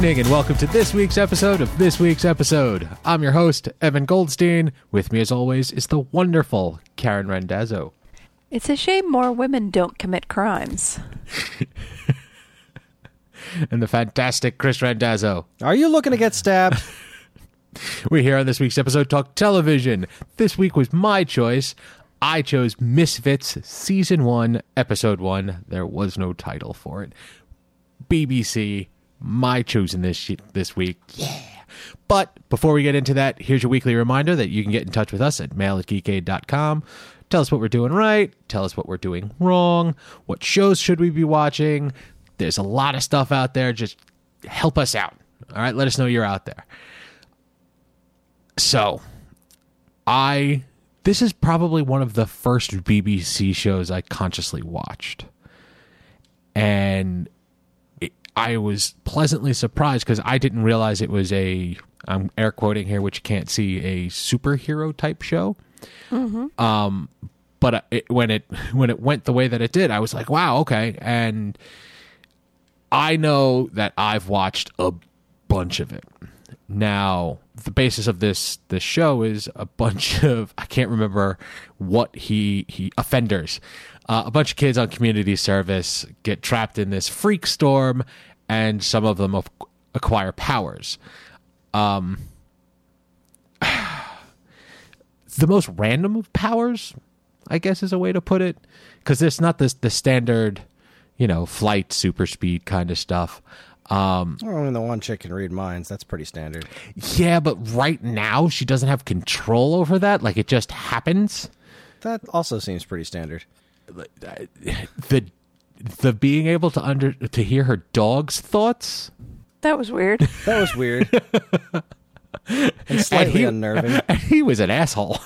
Evening and welcome to this week's episode of This Week's Episode. I'm your host, Evan Goldstein. With me, as always, is the wonderful Karen Rendazzo. It's a shame more women don't commit crimes. And the fantastic Chris Rendazzo. Are you looking to get stabbed? We're here on this week's episode talk television. This week was my choice. I chose Misfits Season 1, Episode 1. There was no title for it. BBC, my choosing this this week. Yeah. But before we get into that, here's your weekly reminder that you can get in touch with us at mail at geekade.com. Tell us what we're doing right. Tell us what we're doing wrong. What shows should we be watching? There's a lot of stuff out there. Just help us out. All right. Let us know you're out there. So, I. This is probably one of the first BBC shows I consciously watched. And I was pleasantly surprised because I didn't realize it was a. I'm air quoting here, which you can't see a superhero type show. Um, but it, when it when it went the way that it did, I was like, wow, okay. And I know that I've watched a bunch of it. Now, the basis of this this show is a bunch of I can't remember what he he offenders. Uh, a bunch of kids on community service get trapped in this freak storm, and some of them acquire powers. Um, the most random of powers, I guess, is a way to put it, because it's not this the standard, you know, flight, super speed kind of stuff. Um, oh, and the one chick can read minds. That's pretty standard. yeah, but right now she doesn't have control over that. Like it just happens. That also seems pretty standard. The the being able to under to hear her dog's thoughts That was weird. That was weird. and slightly he- unnerving. and he was an asshole.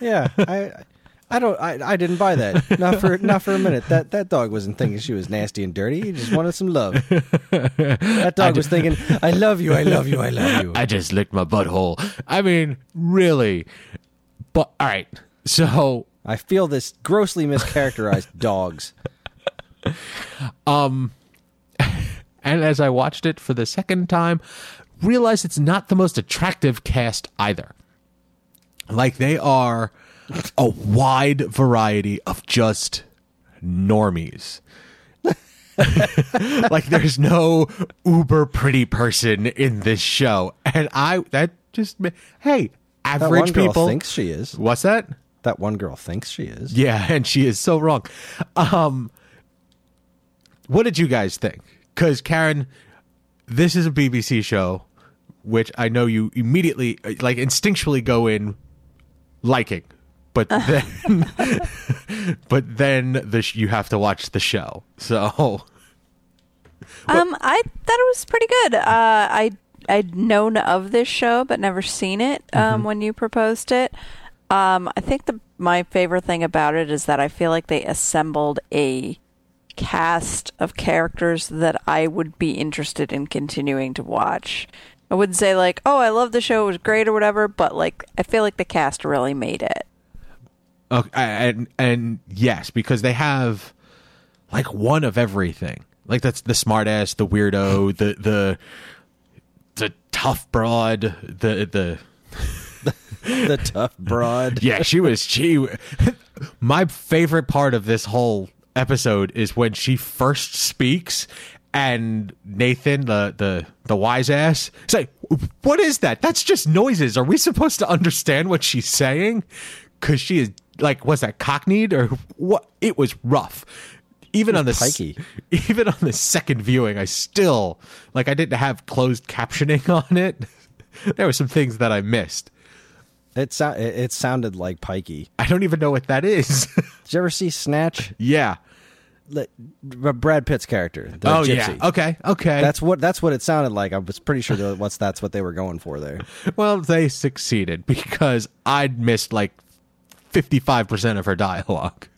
Yeah, I, I don't, I, I didn't buy that. Not for, not for a minute. That that dog wasn't thinking she was nasty and dirty. He just wanted some love. That dog was thinking, "I love you, I love you, I love you." I just licked my butthole. I mean, really. But all right. So I feel this grossly mischaracterized dogs. and as I watched it for the second time, realized it's not the most attractive cast either. Like they are a wide variety of just normies. like there's no uber pretty person in this show, and I that just hey That average one girl people. thinks she is. What's that? That one girl thinks she is. Yeah, and she is so wrong. Um, what did you guys think? Because Karen, this is a BBC show, which I know you immediately, like, instinctually go in liking, but then, but then the sh- you have to watch the show. So um, I thought it was pretty good. Uh, I I'd known of this show but never seen it um, when you proposed it. Um, I think the my favorite thing about it is that I feel like they assembled a cast of characters that I would be interested in continuing to watch. I wouldn't say like, "Oh, I love the show; it was great" or whatever, but like I feel like the cast really made it. Okay, and and yes, because they have like one of everything. Like that's the smartass, the weirdo, the the the tough broad, the the The tough broad. yeah, she was she. My favorite part of this whole episode is when she first speaks, and Nathan, the the the wise ass, say, "What is that? That's just noises. Are we supposed to understand what she's saying?" Because she is like, was that cockneyed or what? It was rough. Even on the pikey. even on the second viewing, I still like I didn't have closed captioning on it. There were some things that I missed. It, so- it sounded like pikey. I don't even know what that is. Did you ever see Snatch? yeah. Like, Brad Pitt's character. The oh gypsy. yeah. Okay. Okay. That's what that's what it sounded like. I was pretty sure that what's that's what they were going for there. well, they succeeded because I'd missed like fifty-five percent of her dialogue.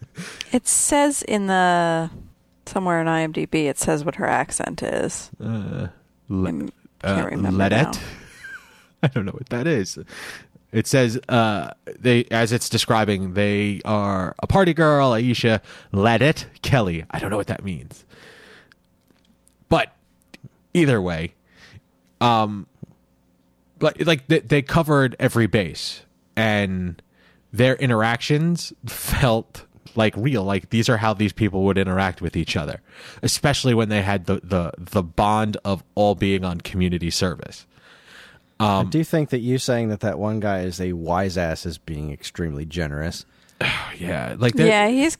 It says in the somewhere in IMDb, it says what her accent is. Le- I can't uh, remember Ladette? I don't know what that is. It says uh, they, as it's describing, they are a party girl, Aisha, Ladette, Kelly. I don't know what that means, but either way, um, like like they, they covered every base, and their interactions felt like real. Like these are how these people would interact with each other, especially when they had the the the bond of all being on community service. I do think that you saying that that one guy is a wise ass is being extremely generous. Yeah, like they're- Yeah, he's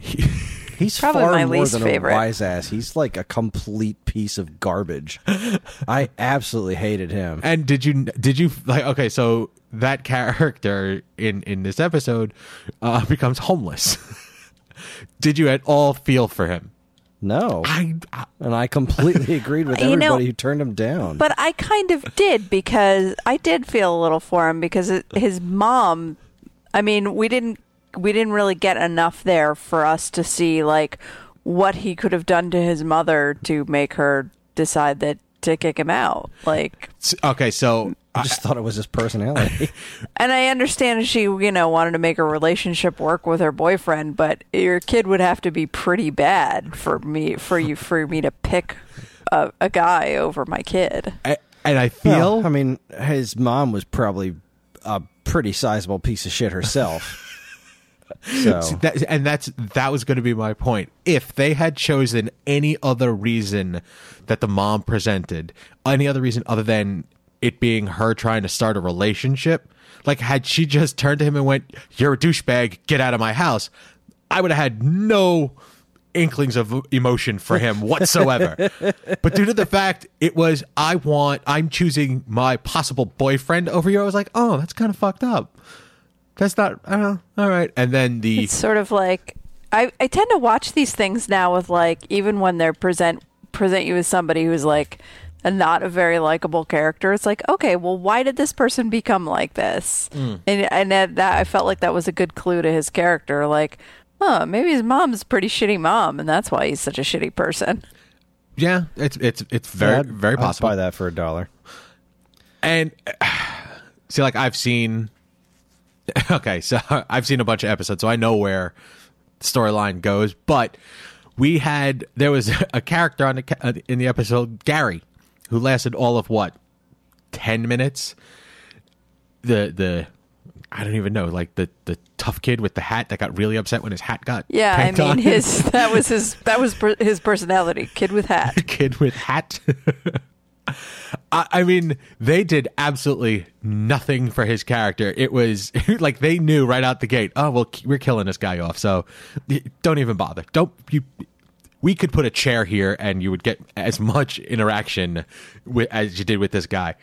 He's Probably far my more least than favorite. a wise ass. He's like a complete piece of garbage. I absolutely hated him. And did you did you like okay? So that character in in this episode uh, becomes homeless. did you at all feel for him? No, I, I and I completely agreed with You know- everybody who turned him down. But I kind of did because I did feel a little for him because it, his mom. I mean, we didn't we didn't really get enough there for us to see like what he could have done to his mother to make her decide that to kick him out. Like, okay. So I just thought it was his personality. and I understand she you know wanted to make her relationship work with her boyfriend, but your kid would have to be pretty bad for me for you for me to pick a, a guy over my kid. I, and I Well, feel I mean, his mom was probably a pretty sizable piece of shit herself. so that, and that's that was going to be my point. If they had chosen any other reason that the mom presented, any other reason other than it being her trying to start a relationship, like had she just turned to him and went, "You're a douchebag, get out of my house," I would have had no inklings of emotion for him whatsoever. but due to the fact it was, I want, I'm choosing my possible boyfriend over you. I was like, oh, that's kind of fucked up. That's not, I don't know. All right. And then the, It's sort of like I, I tend to watch these things now with like even when they're present present you as somebody who's like a not a very likable character. It's like okay, well, why did this person become like this? Hmm. And and that, that I felt like that was a good clue to his character. Like, oh, maybe his mom's a pretty shitty mom, and that's why he's such a shitty person. yeah, it's, it's, it's very, I'd- very I'd possible. buy that for a dollar. And see, like I've seen. Okay, so I've seen a bunch of episodes, so I know where the storyline goes. But we had there was a character on the uh, in the episode Gary, who lasted all of what ten minutes. The the I don't even know, like the the tough kid with the hat that got really upset when his hat got Yeah, I mean on. his that was his that was per, his personality. Kid with hat. kid with hat. I, mean, they did absolutely nothing for his character. It was like they knew right out the gate. Oh well, we're killing this guy off. So don't even bother. Don't you? We could put a chair here, and you would get as much interaction with, as you did with this guy.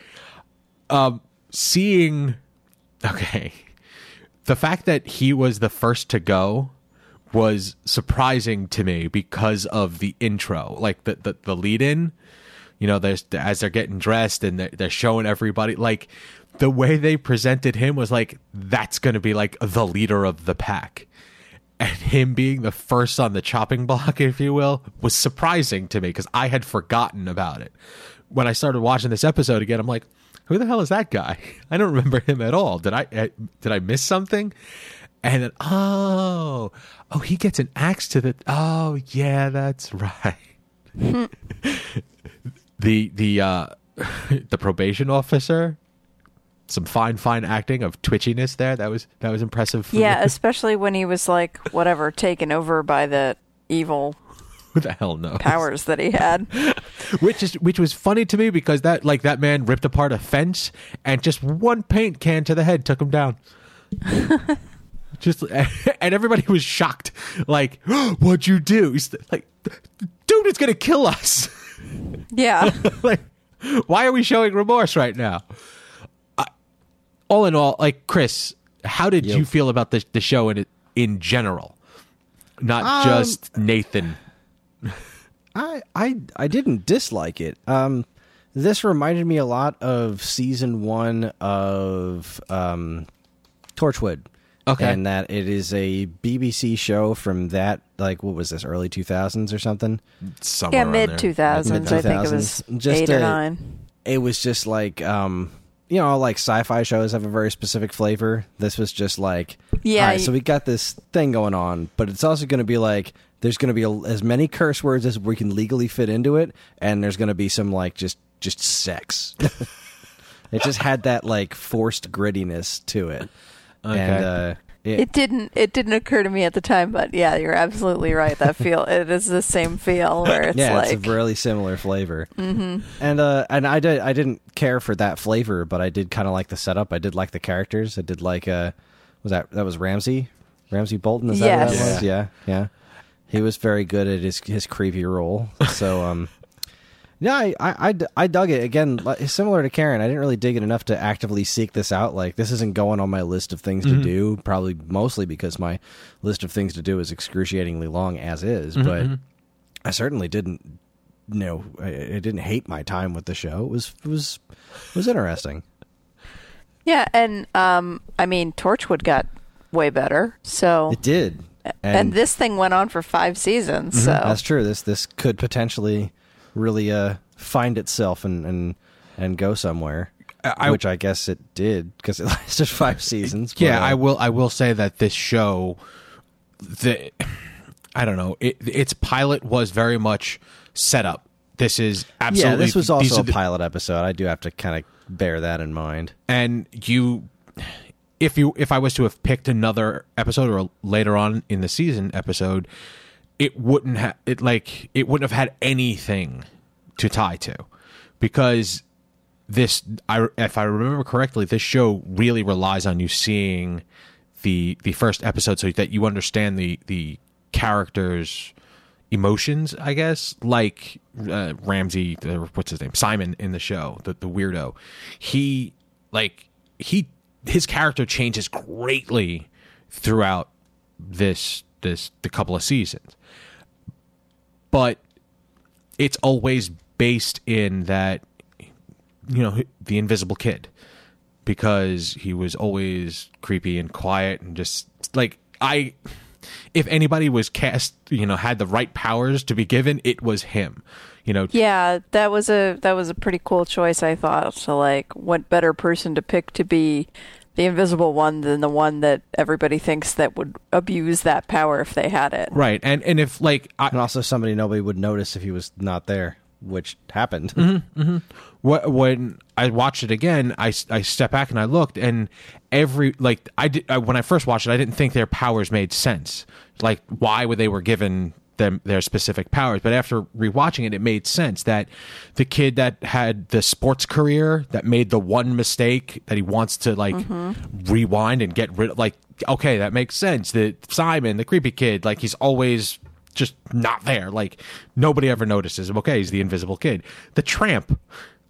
Um, seeing, okay, the fact that he was the first to go was surprising to me because of the intro, like the the, the lead in. You know, there's as they're getting dressed and they're, they're showing everybody like the way they presented him was like that's going to be like the leader of the pack. And him being the first on the chopping block, if you will, was surprising to me because I had forgotten about it. When I started watching this episode again, I'm like, who the hell is that guy? I don't remember him at all. Did I uh, did I miss something? And then oh, oh, he gets an axe to the. Oh yeah, that's right. The the uh, the probation officer, some fine fine acting of twitchiness there. That was that was impressive. Yeah, me. especially when he was like whatever taken over by the evil who the hell knows? powers that he had. which is which was funny to me because that like that man ripped apart a fence and just one paint can to the head took him down. just and everybody was shocked. Like, what'd you do? He's like, dude, it's gonna kill us. Yeah. like, why are we showing remorse right now? I, all in all, like Chris, how did Yo. you feel about the the show in in general? not Um, just Nathan. I I I didn't dislike it. Um, this reminded me a lot of season one of um, Torchwood. Okay. and that it is a BBC show from that like what was this early two thousands or something. Somewhere Yeah, mid 2000s. I think it was Just eight or nine. It was just like um, you know, like sci-fi shows have a very specific flavor. This was just like Yeah, all right, so we got this thing going on, but it's also going to be like there's going to be a, as many curse words as we can legally fit into it, and there's going to be some like just just sex. it just had that like forced grittiness to it, Okay. and uh, it, It didn't. It didn't occur to me at the time, but yeah, you're absolutely right. That feel it is the same feel where it's yeah, like it's a really similar flavor. Mm-hmm. And uh, and I did I didn't care for that flavor, but I did kind of like the setup. I did like the characters. I did like uh, was that that was Ramsay, Ramsay Bolton? Is that what that Yes. was? Yeah, yeah. He was very good at his his creepy role. So um. Yeah, I, I, I dug it again. Similar to Karen, I didn't really dig it enough to actively seek this out. Like this isn't going on my list of things to mm-hmm. do. Probably mostly because my list of things to do is excruciatingly long as is. Mm-hmm, but mm-hmm. I certainly didn't. You know, I, I didn't hate my time with the show. It was it was it was interesting. yeah, and um, I mean, Torchwood got way better. So It did, and, this thing went on for five seasons. So that's true. This this could potentially really uh find itself and and and go somewhere. I- which I guess it did because it lasted five seasons. Yeah, uh, I will. I will say that this show, the I don't know, it, its pilot was very much set up. This is absolutely. yeah, this was also a the- pilot episode. I do have to kind of bear that in mind. and you if you if I was to have picked another episode or later on in the season episode, it wouldn't have it like it wouldn't have had anything to tie to. Because this I if I remember correctly, this show really relies on you seeing the the first episode so that you understand the the characters emotions i guess. Like uh, ramsay what's his name? Simon in the show the, the weirdo. He like he his character changes greatly throughout this this the couple of seasons but it's always based in that you know the invisible kid because he was always creepy and quiet and just like I if anybody was cast, you know, had the right powers to be given, it was him. You know, yeah, that was a that was a pretty cool choice. I thought. So like, what better person to pick to be the invisible one than the one that everybody thinks that would abuse that power if they had it? right. And and if like I, And also somebody nobody would notice if he was not there, which happened. Mm-hmm. Wh- when I watched it again, I, I stepped back and I looked, and every like I did I, when I first watched it, I didn't think their powers made sense. Like why would they were given them their specific powers? But after rewatching it, it made sense that the kid that had the sports career that made the one mistake that he wants to like mm-hmm. rewind and get rid of, like okay, that makes sense. That Simon, the creepy kid, like he's always just not there. Like nobody ever notices him. Okay, he's the invisible kid. The tramp,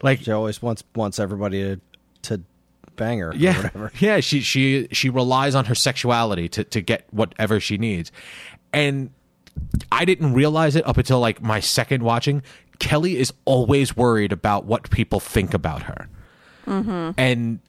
like She always wants wants everybody to to bang her or yeah, whatever. yeah. She she she relies on her sexuality to to get whatever she needs, and I didn't realize it up until like my second watching. Kelly is always worried about what people think about her, and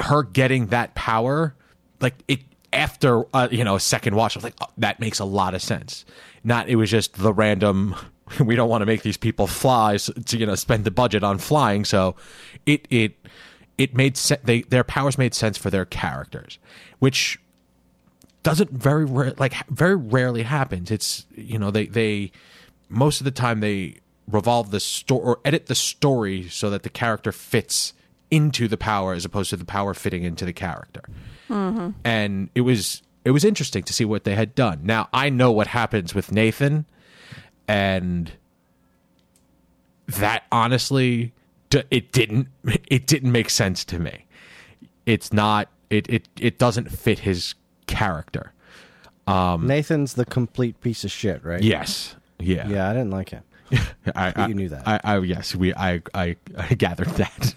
her getting that power, like it after uh, you know a second watch, I was like, oh, that makes a lot of sense. Not it was just the random. We don't want to make these people fly so, to you know spend the budget on flying, so it it it made se- they their powers made sense for their characters, which doesn't very rare, like very rarely happens. It's you know they they most of the time they revolve the story or edit the story so that the character fits into the power as opposed to the power fitting into the character. Mm-hmm. And it was it was interesting to see what they had done. Now I know what happens with Nathan, and that honestly it didn't it didn't make sense to me. It's not it it it doesn't fit his character. Nathan's the complete piece of shit, right? Yes. Yeah. Yeah, I didn't like him. I, I, you knew that. I, I yes, we I I, I gathered that.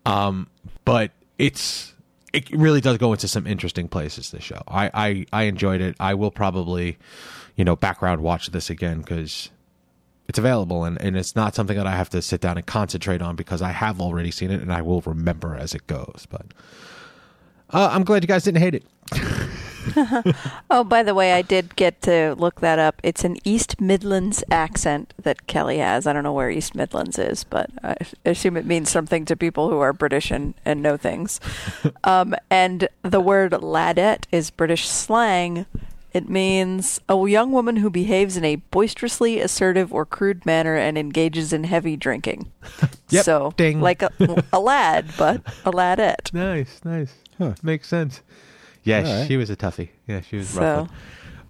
um, but it's it really does go into some interesting places. This show, I I, I enjoyed it. I will probably, you know, background watch this again because it's available and, and it's not something that I have to sit down and concentrate on because I have already seen it and I will remember as it goes. But uh, I'm glad you guys didn't hate it. Oh, by the way, I did get to look that up. It's an East Midlands accent that Kelly has. I don't know where East Midlands is, but I assume it means something to people who are British and, and know things. um, and the word ladette is British slang. It means a young woman who behaves in a boisterously assertive or crude manner and engages in heavy drinking. Yep, so, ding. like a, a lad, but a ladette. Nice, nice. Huh. Makes sense. Yeah, All right. she was a toughie. Yeah, she was rough. So,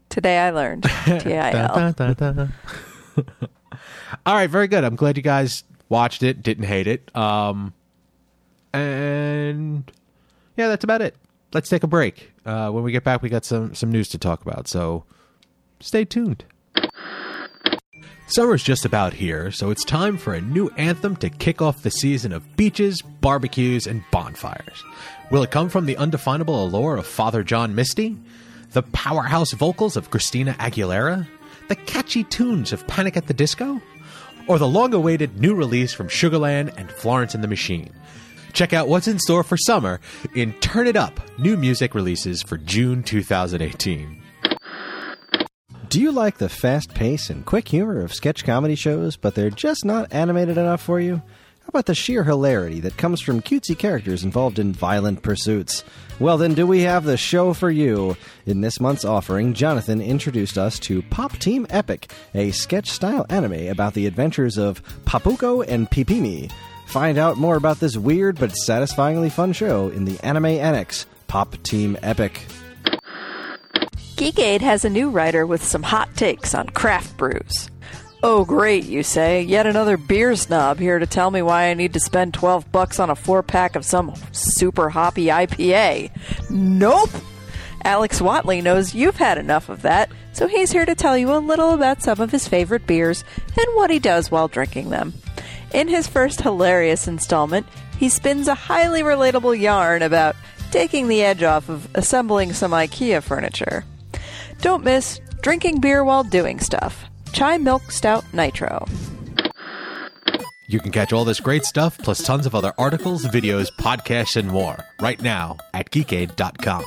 today I learned TIL. All right, very good. I'm glad you guys watched it, didn't hate it. Um, and yeah, that's about it. Let's take a break. Uh, when we get back, we got some some news to talk about. So stay tuned. Summer's just about here, so it's time for a new anthem to kick off the season of beaches, barbecues, and bonfires. Will it come from the undefinable allure of Father John Misty? The powerhouse vocals of Christina Aguilera? The catchy tunes of Panic at the Disco? Or the long awaited new release from Sugarland and Florence and the Machine? Check out what's in store for summer in Turn It Up, new music releases for June 2018. Do you like the fast pace and quick humor of sketch comedy shows, but they're just not animated enough for you? About the sheer hilarity that comes from cutesy characters involved in violent pursuits? Well, then, do we have the show for you? In this month's offering, Jonathan introduced us to Pop Team Epic, a sketch style anime about the adventures of Popuko and Pipimi. Find out more about this weird but satisfyingly fun show in the Anime Annex Pop Team Epic. Geekade has a new writer with some hot takes on craft brews. Oh, great, you say. Yet another beer snob here to tell me why I need to spend 12 bucks on a four pack of some super hoppy IPA. Nope! Alex Watley knows you've had enough of that, so he's here to tell you a little about some of his favorite beers and what he does while drinking them. In his first hilarious installment, he spins a highly relatable yarn about taking the edge off of assembling some IKEA furniture. Don't miss drinking beer while doing stuff. Chai Milk Stout Nitro. You can catch all this great stuff, plus tons of other articles, videos, podcasts, and more right now at geekade.com.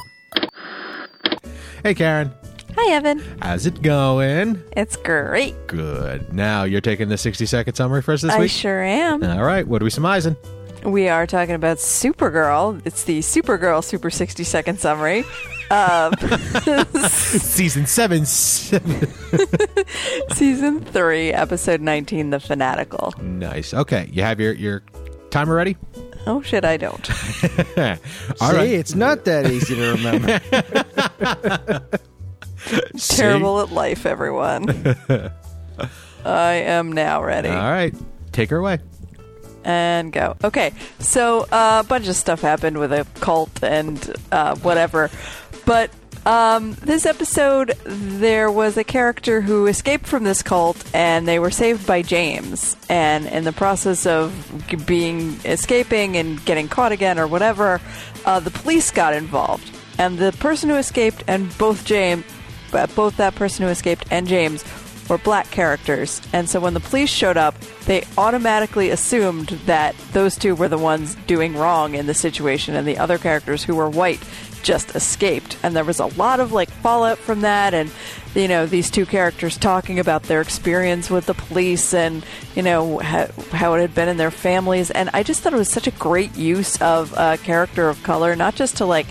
Hey, Karen. Hi, Evan. How's it going? It's great. Good. Now you're taking the 60 second summary for us this I week? I sure am. All right. What are we surmising? We are talking about Supergirl. It's the Supergirl Super 60 Second Summary. Uh, Season 7, seven. season 3, Episode 19, The Fanatical. Nice. Okay. You have your, your timer ready? Oh, shit, I don't. All See, right. it's not that easy to remember. Terrible at life, everyone. I am now ready. All right. Take her away. and go. Okay, so uh, a bunch of stuff happened with a cult and uh, whatever, but um, this episode there was a character who escaped from this cult and they were saved by James. And in the process of being escaping and getting caught again or whatever, uh, the police got involved. And the person who escaped and both James, both that person who escaped and James were black characters. And so when the police showed up, they automatically assumed that those two were the ones doing wrong in the situation and the other characters who were white just escaped. And there was a lot of like fallout from that and you know these two characters talking about their experience with the police and you know how, how it had been in their families and I just thought it was such a great use of a character of color not just to like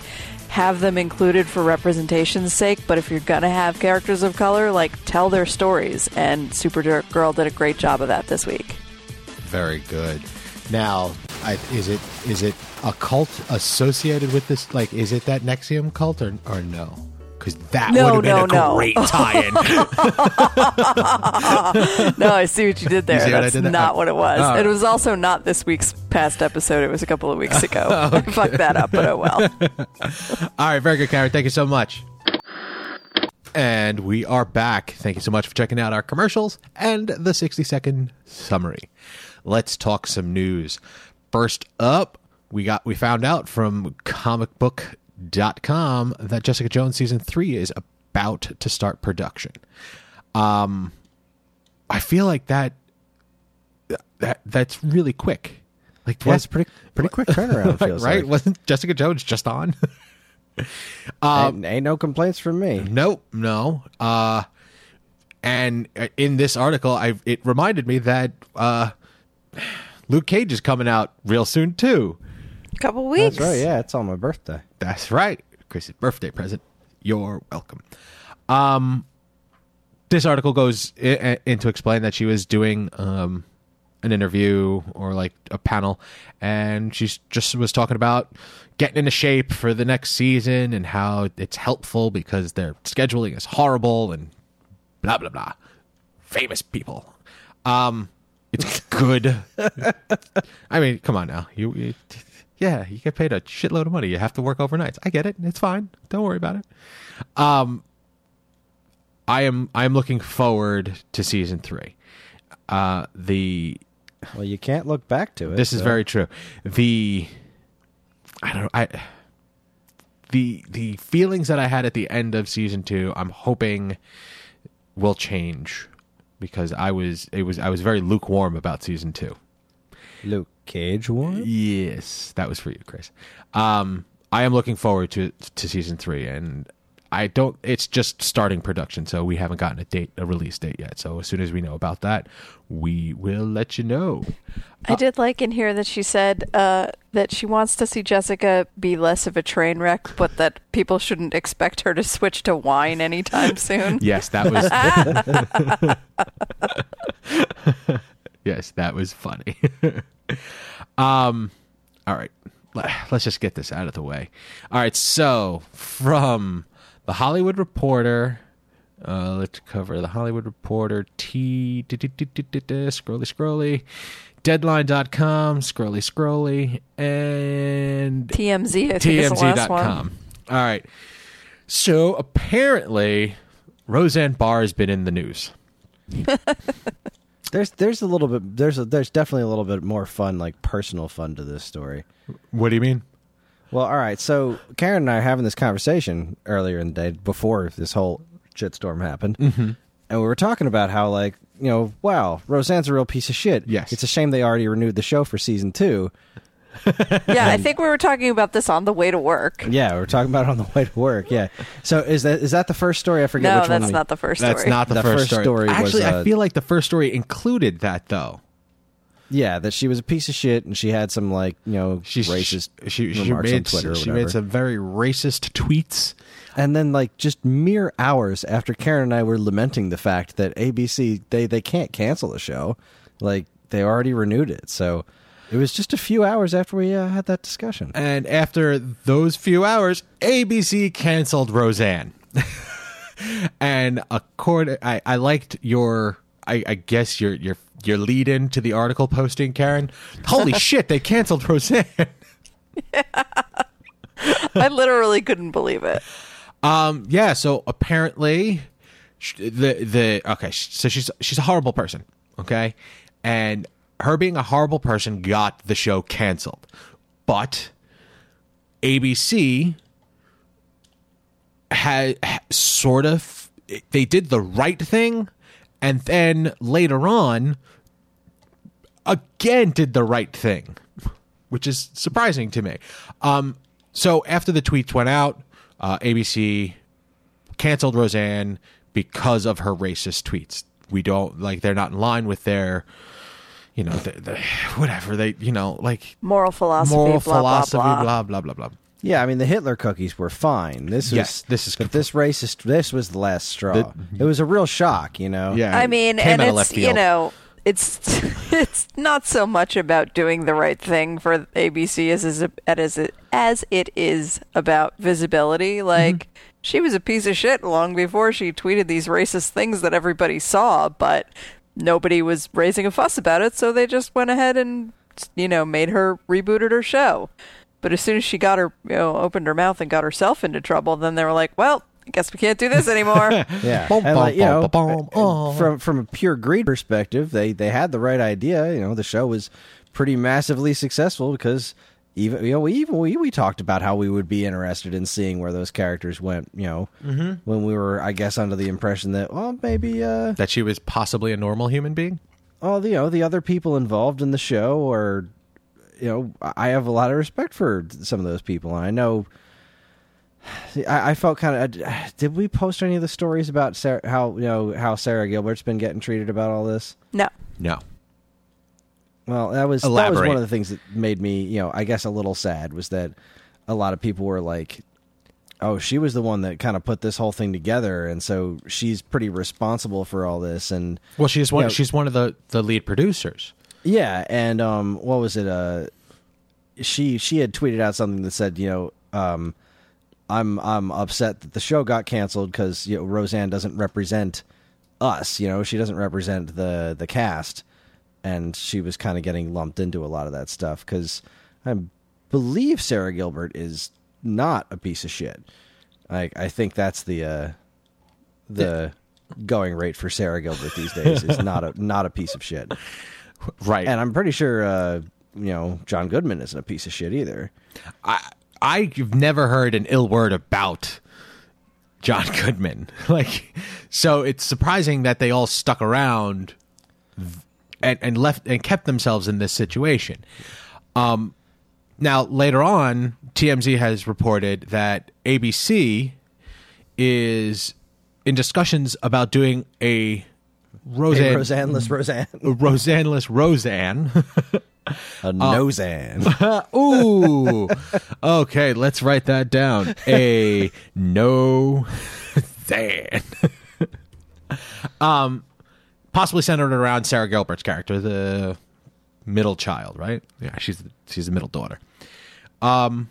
have them included for representation's sake, but if you're gonna have characters of color, like tell their stories. And Supergirl did a great job of that this week. Very good. Now, I, is it is it a cult associated with this? Like, is it that NXIVM cult or or no? Because that No, would have been no, a no. great tie-in. no, I see what you did there. I That's did there? not Oh. what it was. Oh. It was also not this week's past episode. It was a couple of weeks ago. Oh, I fucked that up, but oh well. All right, very good, Karen. Thank you so much. And we are back. Thank you so much for checking out our commercials and the 60 second summary. Let's talk some news. First up, we got we found out from comicbook.com that Jessica Jones season 3 is about to start production. Um I feel like that that that's really quick. Like Yeah, pretty pretty quick turnaround. right, Feels right? Like. Wasn't Jessica Jones just on? ain't, ain't no complaints from me. Nope, no. Uh, and uh, in this article, I it reminded me that uh, Luke Cage is coming out real soon too. Couple weeks. That's right. Yeah, it's on my birthday. That's right, Chris's birthday present. You're welcome. Um, this article goes I- I- in to explain that she was doing um an interview or like a panel, and she just was talking about getting into shape for the next season and how it's helpful because their scheduling is horrible and blah blah blah. Famous people. Um, it's good. I mean, come on now. You, you, yeah, you get paid a shitload of money. You have to work overnights. I get it. It's fine. Don't worry about it. Um, I am I am looking forward to season three. Uh, the Well, you can't look back to it. this is very true. The I don't I the the feelings that I had at the end of season two, I'm hoping will change because I was it was I was very lukewarm about season two. Luke Cage one. Yes, that was for you, Chris. Um, I am looking forward to to season three, and I don't. It's just starting production, so we haven't gotten a date, a release date yet. So as soon as we know about that, we will let you know. I did like in here that she said uh, that she wants to see Jessica be less of a train wreck, but that people shouldn't expect her to switch to wine anytime soon. Yes, that was. yes, that was funny. um, all right, Let- let's just get this out of the way. All right, so from the Hollywood Reporter. Uh, let's cover the Hollywood Reporter, T scrolly, scrolly, Deadline.com, scrolly, scrolly, and TMZ, I think is the last one. TMZ.com. All right. So apparently, Roseanne Barr has been in the news. There's there's a little bit there's a, there's definitely a little bit more fun like personal fun to this story. What do you mean? Well, all right. So Karen and I are having this conversation earlier in the day before this whole shitstorm happened, mm-hmm. and we were talking about how like you know, wow, Roseanne's a real piece of shit. Yes. it's a shame they already renewed the show for season two. Yeah, I think we were talking about this on the way to work. Yeah, we were talking about it on the way to work. Yeah. So is that is that the first story? I forget No, which one. that's we- not the first story. That's not the, The first, first story. story was, Actually, I uh, feel like the first story included that though. Yeah, that she was a piece of shit and she had some like you know She racist She, she remarks made on Twitter. She made some very racist tweets. And then, like, just mere hours after Karen and I were lamenting the fact that ABC they they can't cancel the show, like they already renewed it. So it was just a few hours after we uh, had that discussion. And after those few hours, ABC canceled Roseanne. and according, I, I liked your, I, I guess your your your lead in to the article posting, Karen. Holy shit, they canceled Roseanne. yeah. I literally couldn't believe it. Um, yeah. So apparently, the the okay. So she's she's a horrible person. Okay, and her being a horrible person got the show canceled, but ABC had sort of they did the right thing, and then later on, again did the right thing, which is surprising to me. Um, so after the tweets went out, uh, ABC canceled Roseanne because of her racist tweets. We don't like they're not in line with their, you know, the, the, whatever they, you know, like Moral philosophy, moral blah, philosophy, blah, blah. blah blah blah blah. Yeah, I mean the Hitler cookies were fine. This was this is but this racist. This was the last straw. The- it was a real shock, you know. Yeah, I mean, came and it's you know, it's it's not so much about doing the right thing for ABC as is as it as it is about visibility. Like mm-hmm. she was a piece of shit long before she tweeted these racist things that everybody saw, but nobody was raising a fuss about it, so they just went ahead and you know made her rebooted her show. But as soon as she got her, you know, opened her mouth and got herself into trouble, then they were like, "Well, I guess we can't do this anymore." Yeah, and like, you know, from from a pure greed perspective, they they had the right idea. You know, the show was pretty massively successful because even you know we even we, we talked about how we would be interested in seeing where those characters went. You know, Mm-hmm. when we were I guess under the impression that well maybe uh That she was possibly a normal human being. all the you know the other people involved in the show or you know I have a lot of respect for some of those people and I know I, I felt kind of did we post any of the stories about Sara, how you know how Sara Gilbert's been getting treated about all this No. No. Well that was that was one of the things that made me you know I guess a little sad was that a lot of people were like oh she was the one that kind of put this whole thing together and so she's pretty responsible for all this and Well, she's one. Yeah. She's one of the the lead producers. Yeah, and um, what was it? Uh, she she had tweeted out something that said, you know, um, I'm I'm upset that the show got canceled because you know Roseanne doesn't represent us. You know, she doesn't represent the the cast, and she was kind of getting lumped into a lot of that stuff because I believe Sara Gilbert is not a piece of shit. I I think that's the uh, the going rate for Sara Gilbert these days is not a not a piece of shit. Right. And I'm pretty sure, uh, you know, John Goodman isn't a piece of shit either. I I've never heard an ill word about John Goodman. Like, so it's surprising that they all stuck around and, and left and kept themselves in this situation. Um, now later on, TMZ has reported that ABC is in discussions about doing a Roseanne Hey, Roseanne-less Roseanne. Roseanne-less Roseanne. A Noseanne. Ooh. okay, let's write that down. A no Zan. um possibly centered around Sara Gilbert's character, the middle child, right? Yeah, she's she's the middle daughter. I'm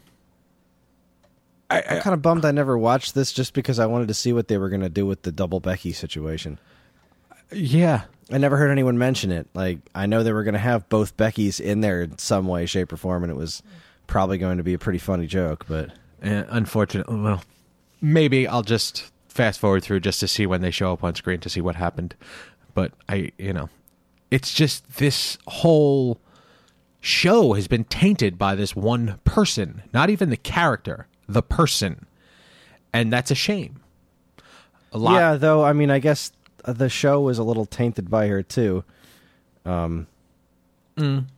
kind of bummed I never watched this just because I wanted to see what they were going to do with the double Becky situation. Yeah. I never heard anyone mention it. Like, I know they were going to have both Beckys in there in some way, shape, or form, and it was probably going to be a pretty funny joke, but Uh, unfortunately, well, maybe I'll just fast forward through just to see when they show up on screen to see what happened. But I, you know, it's just this whole show has been tainted by this one person, not even the character, the person. And that's a shame. A lot. yeah, though, I mean, I guess the show was a little tainted by her, too. Um,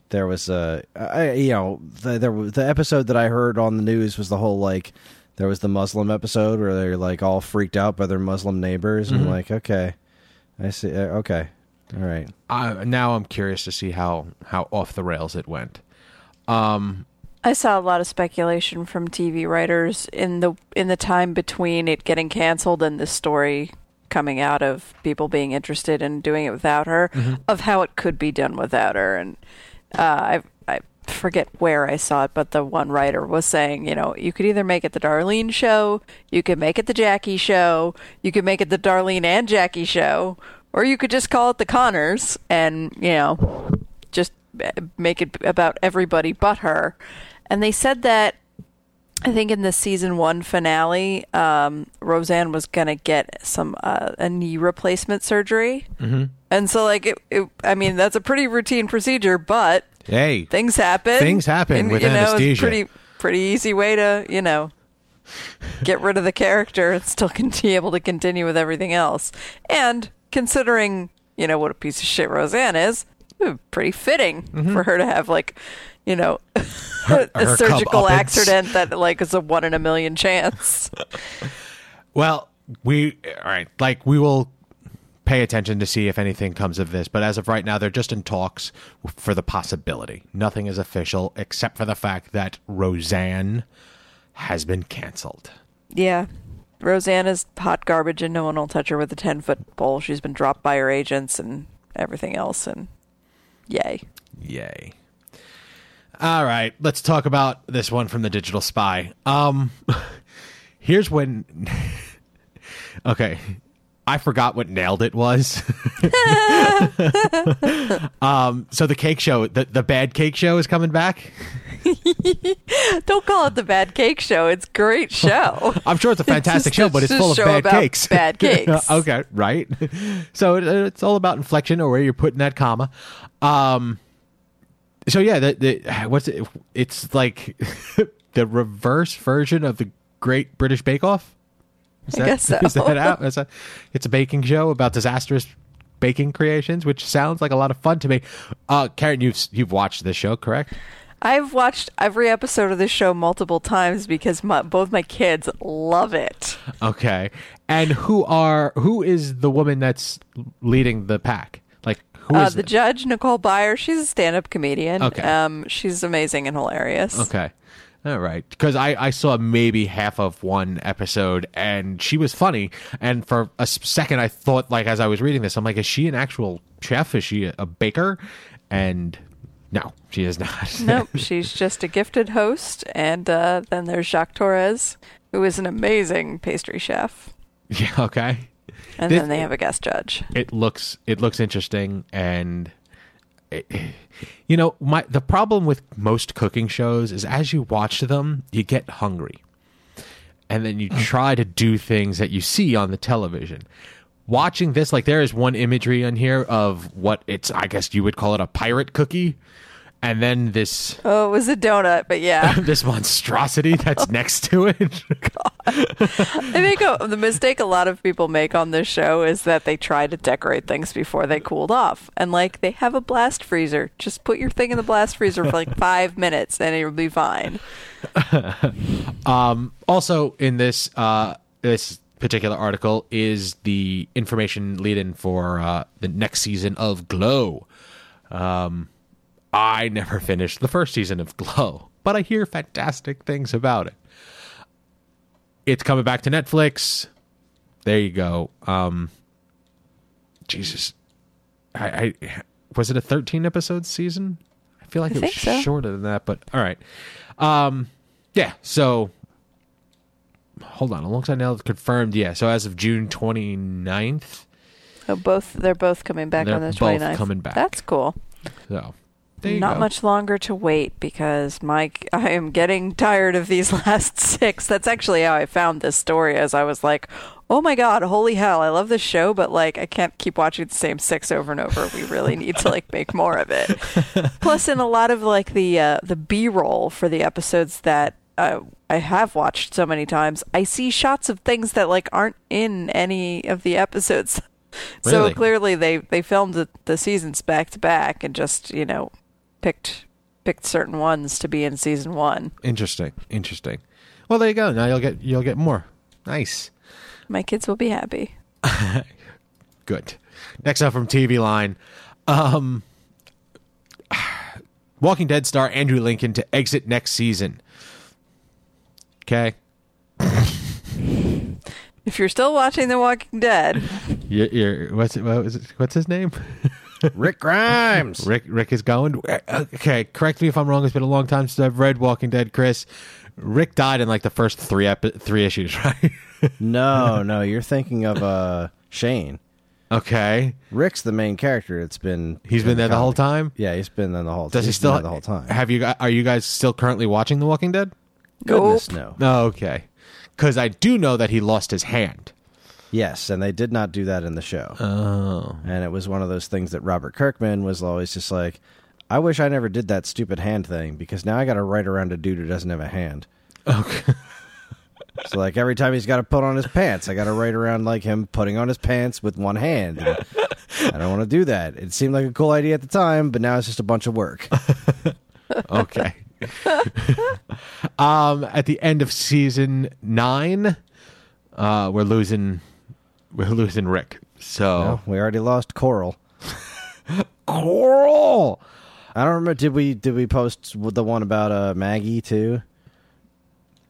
There was a, I, you know, the, there was, the episode that I heard on the news was the whole like, there was the Muslim episode where they're like all freaked out by their Muslim neighbors, and I'm like, okay, I see, uh, okay, all right. I, now I'm curious to see how, how off the rails it went. I saw a lot of speculation from TV writers in the in the time between it getting canceled and this story coming out of people being interested in doing it without her, of how it could be done without her. And uh, I I forget where I saw it, but the one writer was saying, you know, you could either make it the Darlene show, you could make it the Jackie show, you could make it the Darlene and Jackie show, or you could just call it the Connors and you know just make it about everybody but her. And they said that I think in the season one finale, um, Roseanne was gonna get some uh, a knee replacement surgery, mm-hmm. and so like it, it, I mean that's a pretty routine procedure, but Hey. things happen. Things happen and, with you know, It's pretty pretty easy way to you know get rid of the character and still con- be able to continue with everything else. And considering you know what a piece of shit Roseanne is, pretty fitting mm-hmm. for her to have like you know a her surgical accident that like is a one in a million chance. Well, we all right. Like we will pay attention to see if anything comes of this, but as of right now, they're just in talks for the possibility. Nothing is official except for the fact that Roseanne has been canceled. yeah. Roseanne is hot garbage and no one will touch her with a 10 foot pole. She's been dropped by her agents and everything else. And yay. Yay. All right, let's talk about this one from the Digital Spy. Um here's when Okay. I forgot what nailed it was. um so the cake show, the the bad cake show is coming back. Don't call it the Bad Cake Show. It's great show. I'm sure it's a fantastic just- show, but it's it's full of bad cakes. bad cakes. okay, right. So it, it's all about inflection or where you're putting that comma. Um, so yeah, the, the what's it? It's like the reverse version of the Great British Bake Off. Is I guess so. Is that out? Is that, it's a baking show about disastrous baking creations, which sounds like a lot of fun to me. Uh, Karen, you've you've watched this show, correct? I've watched every episode of this show multiple times because my, both my kids love it. Okay. And who are who is the woman that's leading the pack? Like who Uh, is the it? judge, Nicole Byer, she's a stand-up comedian. Okay. Um, she's amazing and hilarious. Okay. All right. Because I, I saw maybe half of one episode and she was funny. And for a second, I thought, like, as I was reading this, I'm like, is she an actual chef? Is she a, baker? And no, she is not. nope, she's just a gifted host. And uh, then there's Jacques Torres, who is an amazing pastry chef. yeah. Okay. And This- then they have a guest judge. it looks it looks interesting and you know my the problem with most cooking shows is as you watch them you get hungry. And then you mm. try to do things that you see on the television. Watching this like there is one imagery on here of what it's i guess you would call it a pirate cookie and then this Oh, it was a donut, but yeah. this monstrosity that's next to it I think uh, the mistake a lot of people make on this show is that they try to decorate things before they cooled off. And like they have a blast freezer. Just put your thing in the blast freezer for like five minutes and it'll be fine. Um, also in this uh, this particular article is the information lead in for uh, the next season of Glow. Um, I never finished the first season of Glow, but I hear fantastic things about it. It's coming back to Netflix. There you go. Um, Jesus, I, I was it a thirteen episode season? I feel like I it was so. shorter than that, but all right. Um, yeah. So hold on. Alongside now it's confirmed. Yeah. So as of June 29th. So both they're both coming back They're on the both 29th. coming back. That's cool. So Not go. much longer to wait because Mike, I am getting tired of these last six. That's actually how I found this story. As I was like, "Oh my god, holy hell! I love this show, but like, I can't keep watching the same six over and over. We really need to like make more of it." Plus, in a lot of like the uh, the B roll for the episodes that uh, I have watched so many times, I see shots of things that like aren't in any of the episodes. So clearly they they filmed the, the seasons back to back and just you know picked picked certain ones to be in season one. Interesting. Interesting. Well, there you go. Now you'll get you'll get more. Nice. My kids will be happy. Good. Next up from TV Line, um, Walking Dead star Andrew Lincoln to exit next season. Okay. If you're still watching The Walking Dead, You're, you're, what's it, what was it, what's his name? Rick Grimes. Rick Rick is going. Okay, correct me if I'm wrong. It's been a long time since I've read Walking Dead. Chris, Rick died in like the first three epi- three issues, right? No, no, you're thinking of uh, Shane. okay, Rick's the main character. It's been he's been in there the whole time. Yeah, he's been there the whole. Time. Does he still there the whole time? Have you? gu- Are you guys still currently watching The Walking Dead? Goodness Nope. no. No, okay. Because I do know that he lost his hand. Yes, and they did not do that in the show. Oh, and it was one of those things that Robert Kirkman was always just like, I wish I never did that stupid hand thing because now I got to write around a dude who doesn't have a hand. okay. So like every time he's got to put on his pants, I got to write around like him putting on his pants with one hand. And I don't want to do that. It seemed like a cool idea at the time, but now it's just a bunch of work. okay. um, at the end of season nine, uh, we're losing, we're losing Rick. So we already lost Coral. Coral. I don't remember. Did we did we post the one about uh, Maggie too?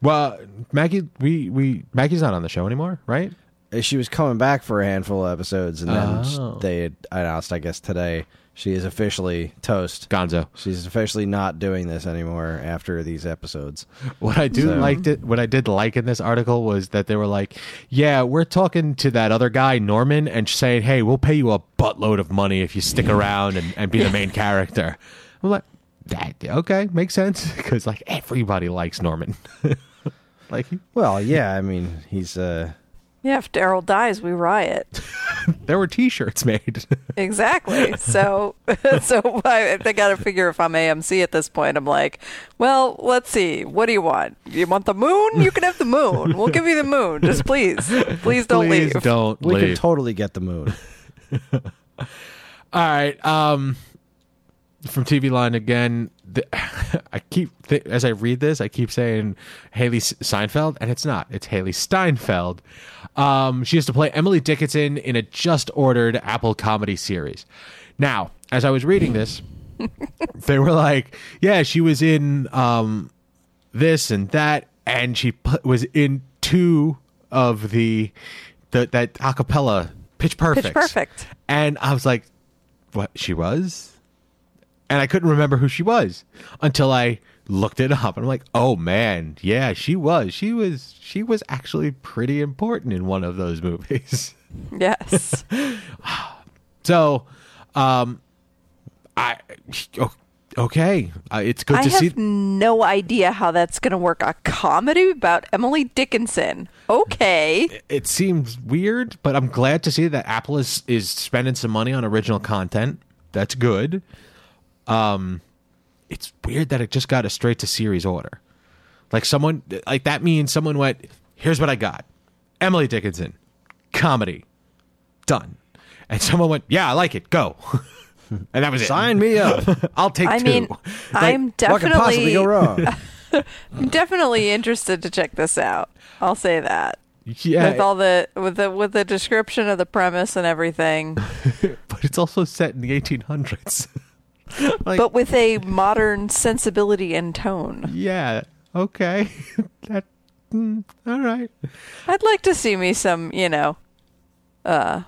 Well, Maggie, we we Maggie's not on the show anymore, right? She was coming back for a handful of episodes, and then Oh. they had announced, I guess today, she is officially toast. Gonzo. She's officially not doing this anymore after these episodes. What I do So- liked it, what I did like in this article was that they were like, "Yeah, we're talking to that other guy Norman and saying, hey, we'll pay you a buttload of money if you stick around and, and be the main character." I'm like, "That okay, makes sense because like everybody likes Norman." like, Well, yeah, I mean, he's uh yeah, if Daryl dies, we riot. there were T-shirts made. Exactly. So, so I, I got to figure if I'm AMC at this point, I'm like, well, let's see. What do you want? You want the moon? You can have the moon. We'll give you the moon. Just please, please don't Please leave. don't We leave. could totally get the moon. All right. Um, from TV Line again. The, I keep th- as I read this, I keep saying Haley Seinfeld, and it's not. It's Hailee Steinfeld. Um, she has to play Emily Dickinson in a just ordered Apple comedy series. Now, as I was reading this, they were like, "Yeah, she was in um, this and that, and she was in two of the the that acapella Pitch Perfect. Pitch Perfect. And I was like, "What? She was?" And I couldn't remember who she was until I looked it up. And I'm like, "Oh man, yeah, she was. She was. She was actually pretty important in one of those movies." Yes. so, um, I okay, uh, it's good I to have see. no idea how that's going to work. A comedy about Emily Dickinson. Okay. it seems weird, but I'm glad to see that Apple is is spending some money on original content. That's good. Um, it's weird that it just got a straight to series order. Like someone like that means someone went, "Here's what I got: Emily Dickinson, comedy, done." And someone went, "Yeah, I like it. Go." and that was it. Sign me up. I'll take I two. mean, I'm definitely. what could possibly definitely go wrong? I'm definitely interested to check this out. I'll say that. yeah, With all the with the with the description of the premise and everything, but it's also set in the 1800s. like, but with a modern sensibility and tone. yeah, okay, that mm, all right. I'd like to see me some, you know, uh,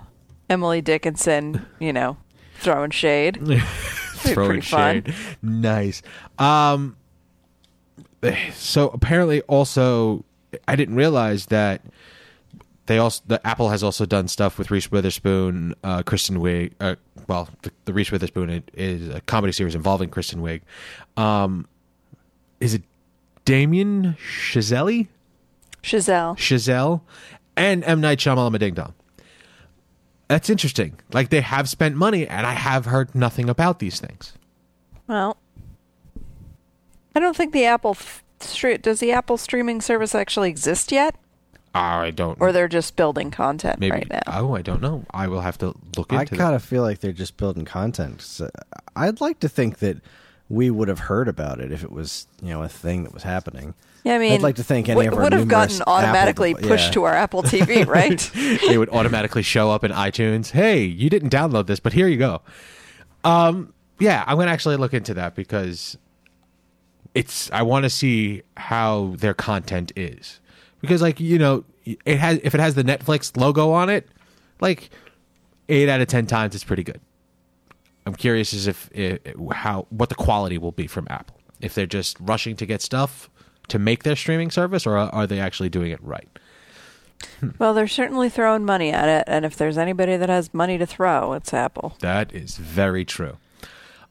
Emily Dickinson, you know, throwing shade. throwing pretty fun. Nice. Um, so apparently, also, I didn't realize that they also the Apple has also done stuff with Reese Witherspoon, uh, Kristen Wiig. Uh, well, the, the Reese Witherspoon is a comedy series involving Kristen Wiig. Um, is it Damien Chazelle? Chazelle. Chazelle, and M Night Shyamalan Ding Dong. That's interesting. Like they have spent money, and I have heard nothing about these things. Well, I don't think the Apple f- does the Apple streaming service actually exist yet, I don't. or they're just building content maybe. right now. Oh, I don't know. I will have to look into. I kind of feel like they're just building content. So I'd like to think that we would have heard about it if it was, you know, a thing that was happening. yeah, I mean, I'd like to think any would, of our would have gotten automatically Apple- pushed yeah. to our Apple TV, right? It would automatically show up in iTunes. Hey, you didn't download this, but here you go. Um, yeah, I'm gonna actually look into that because it's. I want to see how their content is because, like, you know, it has if it has the Netflix logo on it, like eight out of ten times it's pretty good. I'm curious as if, if how what the quality will be from Apple. If they're just rushing to get stuff to make their streaming service, or are they actually doing it right? well, they're certainly throwing money at it, and if there's anybody that has money to throw, it's Apple. That is very true.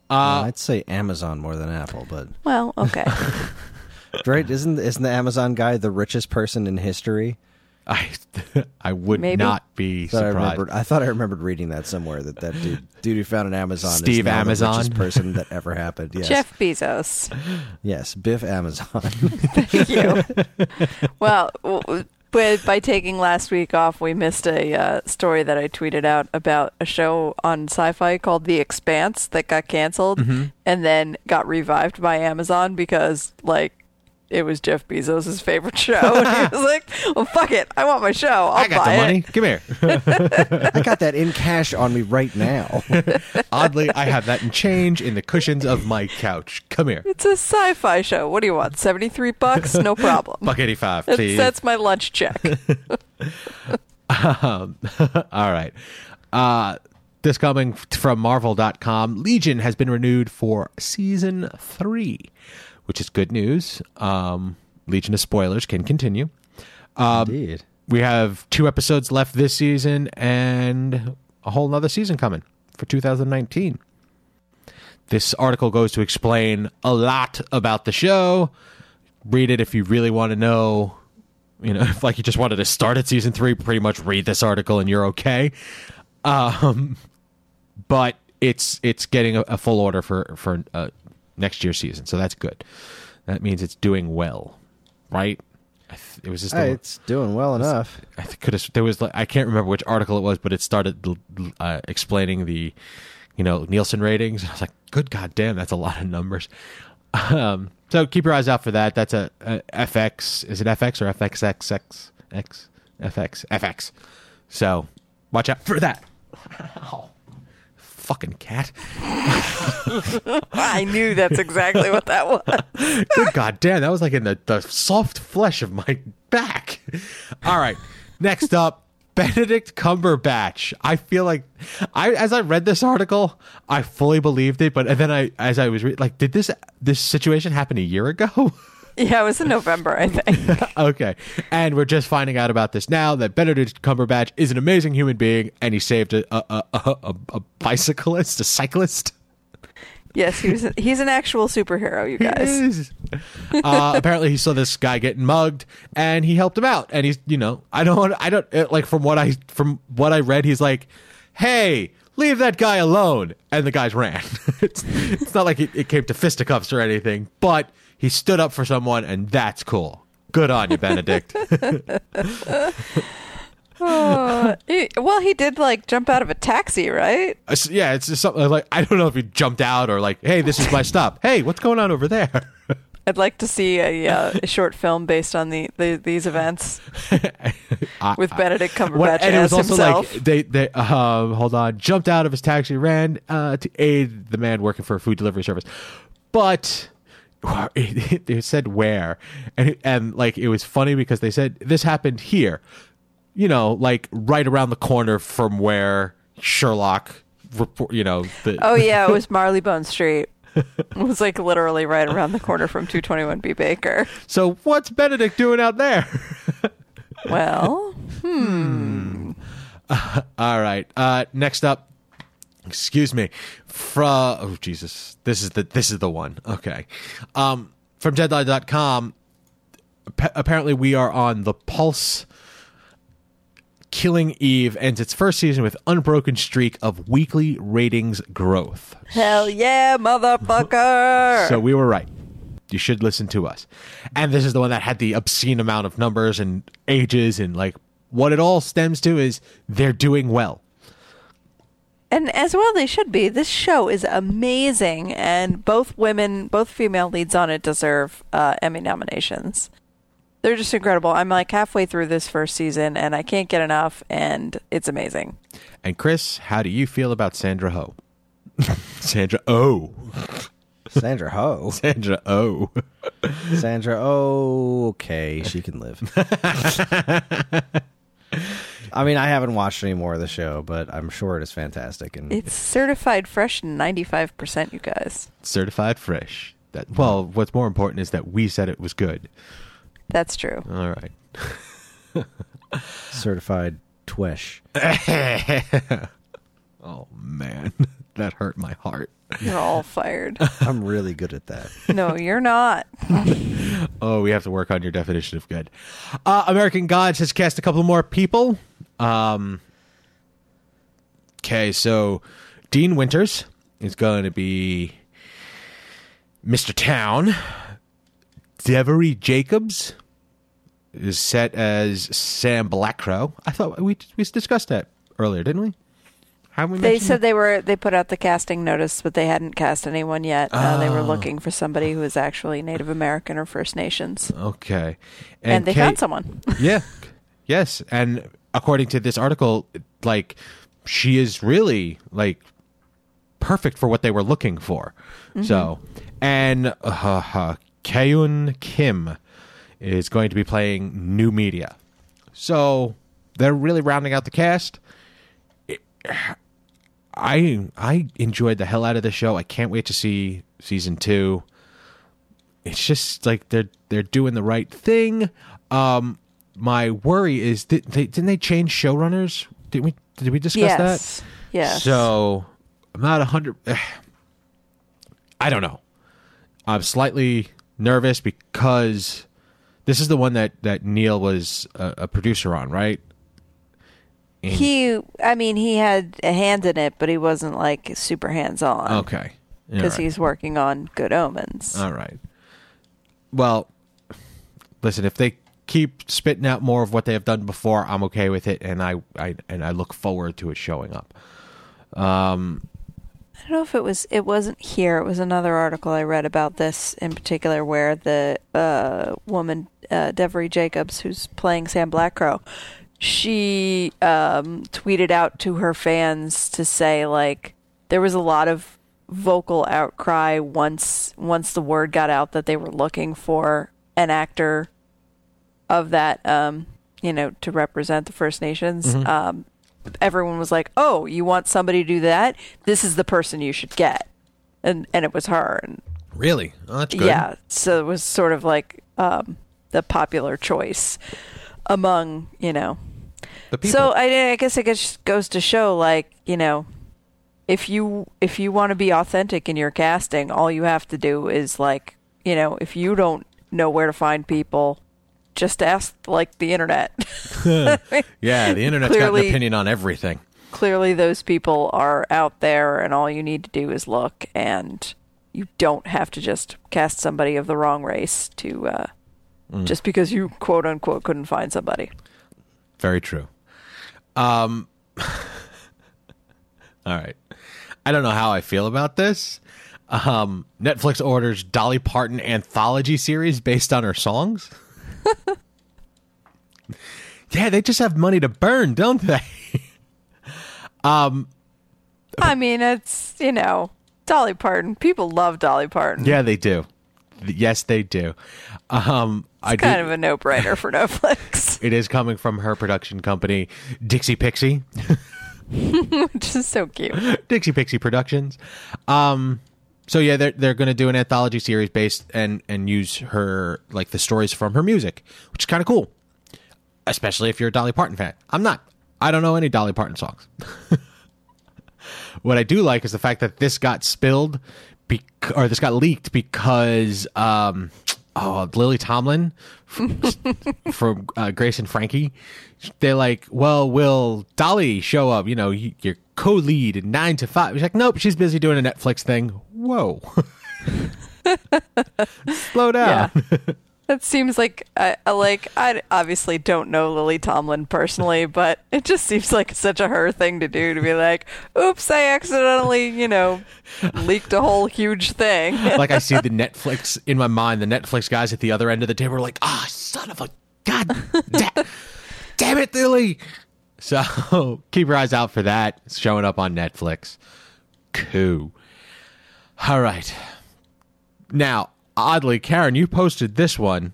Well, uh, I'd say Amazon more than Apple, but Well, okay. right? Isn't isn't the Amazon guy the richest person in history? I I would Maybe. not be Thought surprised. remembered. I thought I remembered reading that somewhere that that dude, dude who found an Amazon, is Steve now Amazon? the richest person that ever happened. Yes, Jeff Bezos. yes, Biff Amazon. Thank you. well, w- but by taking last week off, we missed a uh, story that I tweeted out about a show on Syfy called The Expanse that got canceled Mm-hmm. and then got revived by Amazon because, like, it was Jeff Bezos' favorite show. and he was like, "Well, fuck it, I want my show. I'll I got buy the money. it." Come here. I got that in cash on me right now. Oddly, I have that in change in the cushions of my couch. Come here. It's a sci-fi show. What do you want? Seventy-three bucks? No problem. Buck eighty five, That's, please. that's my lunch check. Um, all right. Uh, this coming from Marvel.com Legion has been renewed for season three, which is good news. Um, Legion of spoilers can continue. Indeed. We have two episodes left this season and a whole nother season coming for 2019. This article goes to explain a lot about the show. Read it if you really want to know. You know, if like you just wanted to start at season three, pretty much read this article and you're okay. Um, but it's it's getting a, a full order for for uh, next year's season, so that's good. That means it's doing well, right? I th- it was just Hey, a, it's doing well enough. I think could have there was like I can't remember which article it was, but it started uh, explaining the you know Nielsen ratings. I was like, good goddamn, that's a lot of numbers. Um, so keep your eyes out for that. That's a, a FX. Is it FX or FXXX? X FX FX. So watch out for that. Fucking cat. I knew that's exactly what that was. Good god damn, that was like in the, the soft flesh of my back. All right, next up, Benedict Cumberbatch. I feel like I as I read this article, I fully believed it, but and then I as I was re- like, did this this situation happen a year ago? Yeah, it was in November, I think. okay, and we're just finding out about this now that Benedict Cumberbatch is an amazing human being, and he saved a a, a, a, a bicyclist, a cyclist. Yes, he was. He's an actual superhero, you guys. is. uh, apparently, he saw this guy getting mugged, and he helped him out. And he's, you know, I don't, I don't like from what I from what I read, he's like, "Hey, leave that guy alone," and the guys ran. it's, it's not like it, it came to fisticuffs or anything, but he stood up for someone, and that's cool. Good on you, Benedict. Uh, he- well, he did like jump out of a taxi, right? Uh, yeah, it's just something like I don't know if he jumped out or like, "Hey, this is my stop." Hey, what's going on over there? I'd like to see a, uh, a short film based on the, the these events with Benedict Cumberbatch What- and it as was also himself. like they they um hold on jumped out of his taxi ran uh, to aid the man working for a food delivery service, but it, it said where and and like it was funny because they said this happened here, you know, like right around the corner from where Sherlock report, you know, the, oh yeah, it was Marylebone Street. It was like literally right around the corner from 221B Baker. so what's Benedict doing out there? Well, Hmm All right. Uh, next up, excuse me, from oh Jesus, this is the this is the one. Okay, um, from Deadline.com. ap- Apparently, we are on the pulse. Killing Eve ends its first season with unbroken streak of weekly ratings growth. hell yeah, motherfucker! So we were right. You should listen to us. And this is the one that had the obscene amount of numbers and ages and like what it all stems to is they're doing well. And as well, they should be. This show is amazing, and both women, both female leads on it, deserve uh, Emmy nominations. They're just incredible. I'm like halfway through this first season, and I can't get enough, and it's amazing. And Chris, how do you feel about Sandra Ho? Sandra Oh. Sandra Ho. Sandra Oh. Sandra, oh, okay, she can live. I mean, I haven't watched any more of the show, but I'm sure it is fantastic. And It's certified fresh 95%, you guys. Certified fresh. That well, what's more important is that we said it was good. That's true. All right. certified twish. Oh man. That hurt my heart. You're all fired. I'm really good at that. No, you're not. Oh, we have to work on your definition of good. Uh, American Gods has cast a couple more people. Um, okay, so Dean Winters is going to be Mr. Town. Devery Jacobs is set as Sam Blackcrow. I thought we we discussed that earlier, didn't we? How we They said that? they were they put out the casting notice, but they hadn't cast anyone yet. Uh, they were Oh. looking for somebody who is actually Native American or First Nations, okay, and, they Kate- found someone. yeah yes and according to this article like she is really like perfect for what they were looking for so and uh, uh, Kahyun Kim is going to be playing new media so they're really rounding out the cast It- I I enjoyed the hell out of the show. I can't wait to see season two. It's just like they're they're doing the right thing. Um, my worry is did they didn't they change showrunners? Did we did we discuss yes, that? yes. So I'm not a hundred. Eh, I don't know. I'm slightly nervous because this is the one that that Neil was a, a producer on, right? in- He, I mean, he had a hand in it, but he wasn't like super hands on okay. Because right. he's working on Good Omens. All right. Well, listen, if they keep spitting out more of what they have done before, I'm okay with it, and I, I and I look forward to it showing up. I don't know if it was it wasn't here. It was another article I read about this in particular, where the uh, woman uh, Devery Jacobs, who's playing Sam Blackcrow, she um, tweeted out to her fans to say like there was a lot of vocal outcry once once the word got out that they were looking for an actor of that um, you know to represent the First Nations. Um, everyone was like, "Oh, you want somebody to do that? This is the person you should get," and and it was her. And Really? Oh, that's good. yeah, so it was sort of like um, the popular choice among you know. The people. So I, I guess it just goes to show, like you know, if you if you want to be authentic in your casting, all you have to do is like you know, if you don't know where to find people, just ask like the internet. yeah, the internet's got an Clearly- opinion on everything. clearly those people are out there and all you need to do is look and you don't have to just cast somebody of the wrong race to uh, just because you quote unquote couldn't find somebody Very true. Um, all right. I don't know how I feel about this. Um, Netflix orders Dolly Parton anthology series based on her songs. yeah, they just have money to burn, don't they? um, i mean it's you know dolly parton people love dolly parton yeah, they do. Yes, they do. Um, I kind do, of a no-brainer for netflix it is coming from her production company, Dixie Pixie. which is so cute Dixie Pixie Productions. Um, so yeah, they're they're going to do an anthology series based and and use her like the stories from her music, which is kind of cool. Especially if you're a Dolly Parton fan. I'm not. I don't know any Dolly Parton songs. what I do like is the fact that this got spilled, bec- or this got leaked because um, oh Lily Tomlin from, from uh, Grace and Frankie, they're like, well, will Dolly show up? You know, your co-lead in nine to five. He's like, nope, she's busy doing a Netflix thing. Whoa, slow down. yeah that seems like I I like i obviously don't know lily tomlin personally but it just seems like such a her thing to do to be like oops i accidentally you know leaked a whole huge thing like I see the Netflix in my mind. The Netflix guys at the other end of the table are like, "Ah, son of a god, da- damn it, Lily!" So keep your eyes out for that. It's showing up on Netflix. Cool. All right. Now, oddly, Karen, you posted this one.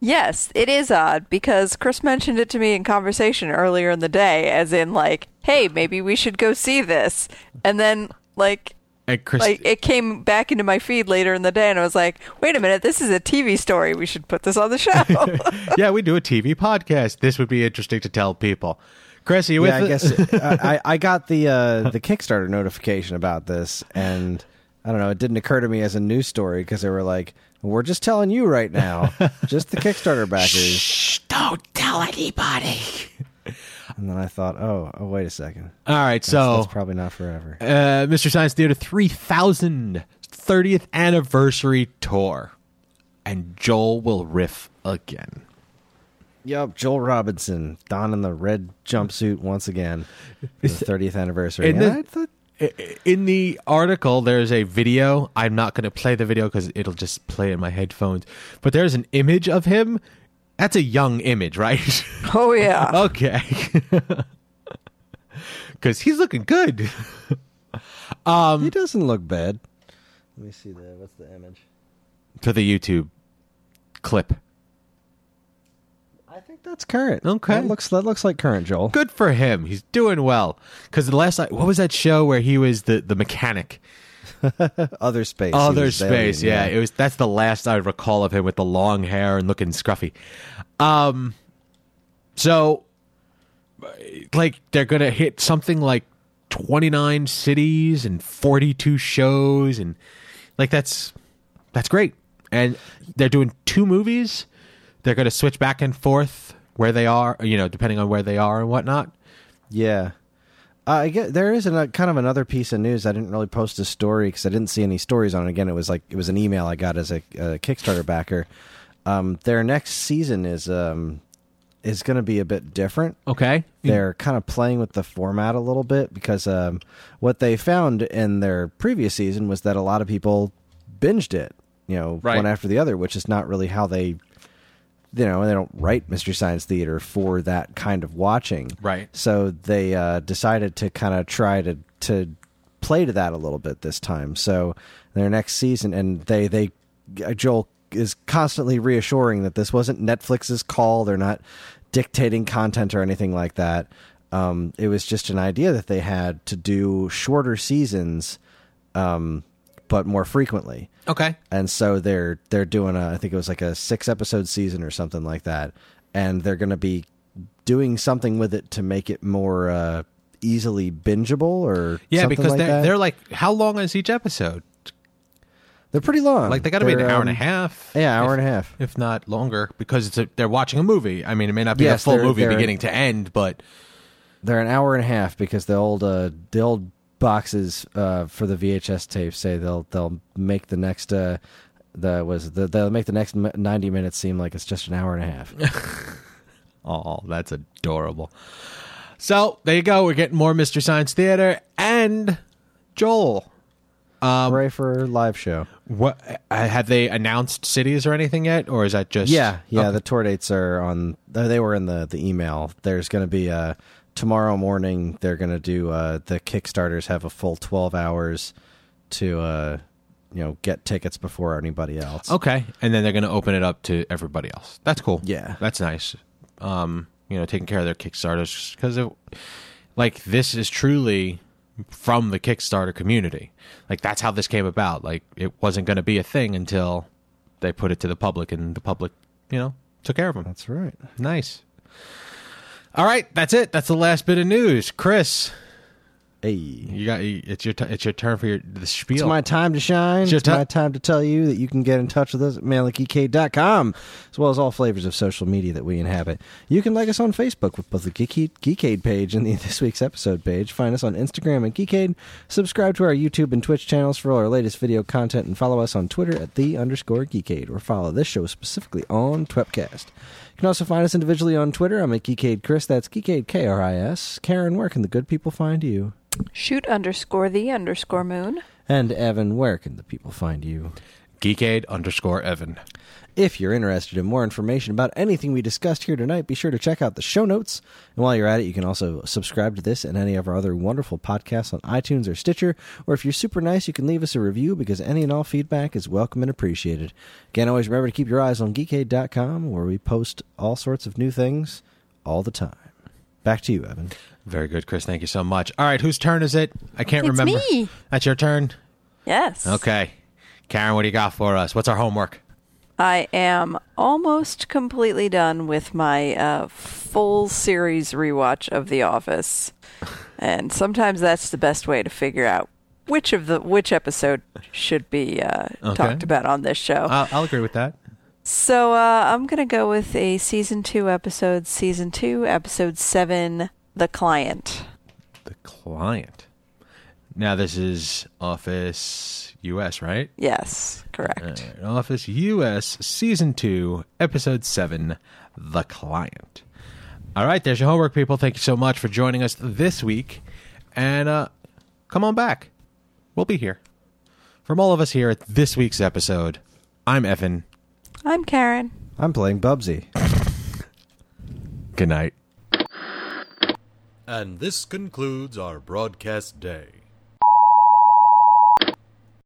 Yes, it is odd because Chris mentioned it to me in conversation earlier in the day, as in like, "Hey, maybe we should go see this," and then like, And Chris, like it came back into my feed later in the day, and I was like, "Wait a minute, this is a TV story. We should put this on the show." yeah, we do a TV podcast. This would be interesting to tell people. Chris, are you yeah, I with guess I, I I got the uh, the Kickstarter notification about this, and I don't know. It didn't occur to me as a news story because they were like, "We're just telling you right now, just the Kickstarter backers." Shh, don't tell anybody. And then I thought, "Oh, oh, wait a second. All right, That's, so that's probably not forever." uh, Mystery Science Theater 3000 30th anniversary tour. And Joel will riff again. Yep, Joel Robinson donning the red jumpsuit once again for the 30th anniversary. And the- I thought- In the article, there's a video. I'm not going to play the video because it'll just play in my headphones. But there's an image of him. That's a young image, right? oh yeah, okay. Because he's looking good. Um, he doesn't look bad. Let me see the what's the image. To the YouTube clip. I think that's current. Okay. that looks that looks like current Joel. Good for him. He's doing well. Because the last, what was that show where he was the, the mechanic? Other space. Other space, alien, yeah. It was that's the last I recall of him with the long hair and looking scruffy. Um, so like they're gonna hit something like twenty nine cities and forty two shows and like that's that's great. And they're doing two movies. They're gonna switch back and forth where they are, you know, depending on where they are and whatnot. Yeah. Uh, I get there is a kind of another piece of news. I didn't really post a story because I didn't see any stories on it. Again, it was like it was an email I got as a, a Kickstarter backer. Um, their next season is um, is going to be a bit different. Okay. They're kind of playing with the format a little bit because um, what they found in their previous season was that a lot of people binged it, you know, Right. one after the other, which is not really how they, you know, they don't write Mystery Science Theater for that kind of watching. Right. So they uh, decided to kind of try to to play to that a little bit this time. So their next season, and they they uh, Joel is constantly reassuring that this wasn't Netflix's call. They're not dictating content or anything like that. Um, it was just an idea that they had to do shorter seasons, um, but more frequently Okay. and so they're they're doing a I think it was like a six episode season or something like that, and they're going to be doing something with it to make it more uh, easily bingeable or Yeah, something because like they're that. they're like, how long is each episode? they're pretty long. Like they got to be an hour and a um, half. Yeah, hour if, and a half. if not longer, because it's a, they're watching a movie. I mean, it may not be Yes, a full they're- movie they're- beginning to end, but They're an hour and a half because the old uh, the old boxes uh, for the VHS tapes say they'll they'll make the next uh, the was the, they'll make the next ninety minutes seem like it's just an hour and a half. oh, that's adorable. So there you go. We're getting more Mystery Science Theater and Joel. Um, Hooray for live show. What uh, have they announced cities or anything yet, or is that just Yeah, yeah. Okay. The tour dates are on. They were in the the email. There's going to be uh tomorrow morning. They're going to do uh the Kickstarters have a full twelve hours to uh you know get tickets before anybody else. Okay, and then they're going to open it up to everybody else. That's cool. Yeah. that's nice. Um, you know, taking care of their Kickstarters because, like, this is truly from the Kickstarter community. Like, that's how this came about. Like, it wasn't going to be a thing until they put it to the public, and the public, you know, took care of them. That's right. Nice. All right, that's it. That's the last bit of news. Chris, Hey. you got it's your t- it's your turn for your the spiel. It's my time to shine. It's It's, my time to tell you that you can get in touch with us at manlygeekade.com, as well as all flavors of social media that we inhabit. You can like us on Facebook with both the Geekade, Geekade page and the This Week's Episode page. Find us on Instagram at Geekade. Subscribe to our YouTube and Twitch channels for all our latest video content, and follow us on Twitter at the underscore Geekade, or follow this show specifically on Twepcast. You can also find us individually on Twitter. I'm at Geekade Chris. That's Geekade K R I S. Karen, where can the good people find you? Shoot underscore the underscore moon. And Evan, where can the people find you? Geekade underscore Evan. If you're interested in more information about anything we discussed here tonight, be sure to check out the show notes. And while you're at it, you can also subscribe to this and any of our other wonderful podcasts on iTunes or Stitcher. Or if you're super nice, you can leave us a review because any and all feedback is welcome and appreciated. Again, always remember to keep your eyes on geekade.com where we post all sorts of new things all the time. Back to you, Evan. Very good, Chris. Thank you so much. All right, whose turn is it? I can't It's remember. me. That's your turn. Yes. Okay, Karen, what do you got for us? What's our homework? I am almost completely done with my uh, full series rewatch of The Office, and sometimes that's the best way to figure out which of the which episode should be uh, Okay. talked about on this show. I'll, I'll agree with that. So uh, I'm gonna go with a season two episode, season two, episode seven, The Client. The client. Now this is Office US, right? Yes, correct. All right, Office US, Season 2, Episode 7, The Client. All right, there's your homework, people. Thank you so much for joining us this week. And uh, come on back. We'll be here. From all of us here at this week's episode, I'm Evan. I'm Karen. I'm playing Bubsy. Good night. And this concludes our broadcast day.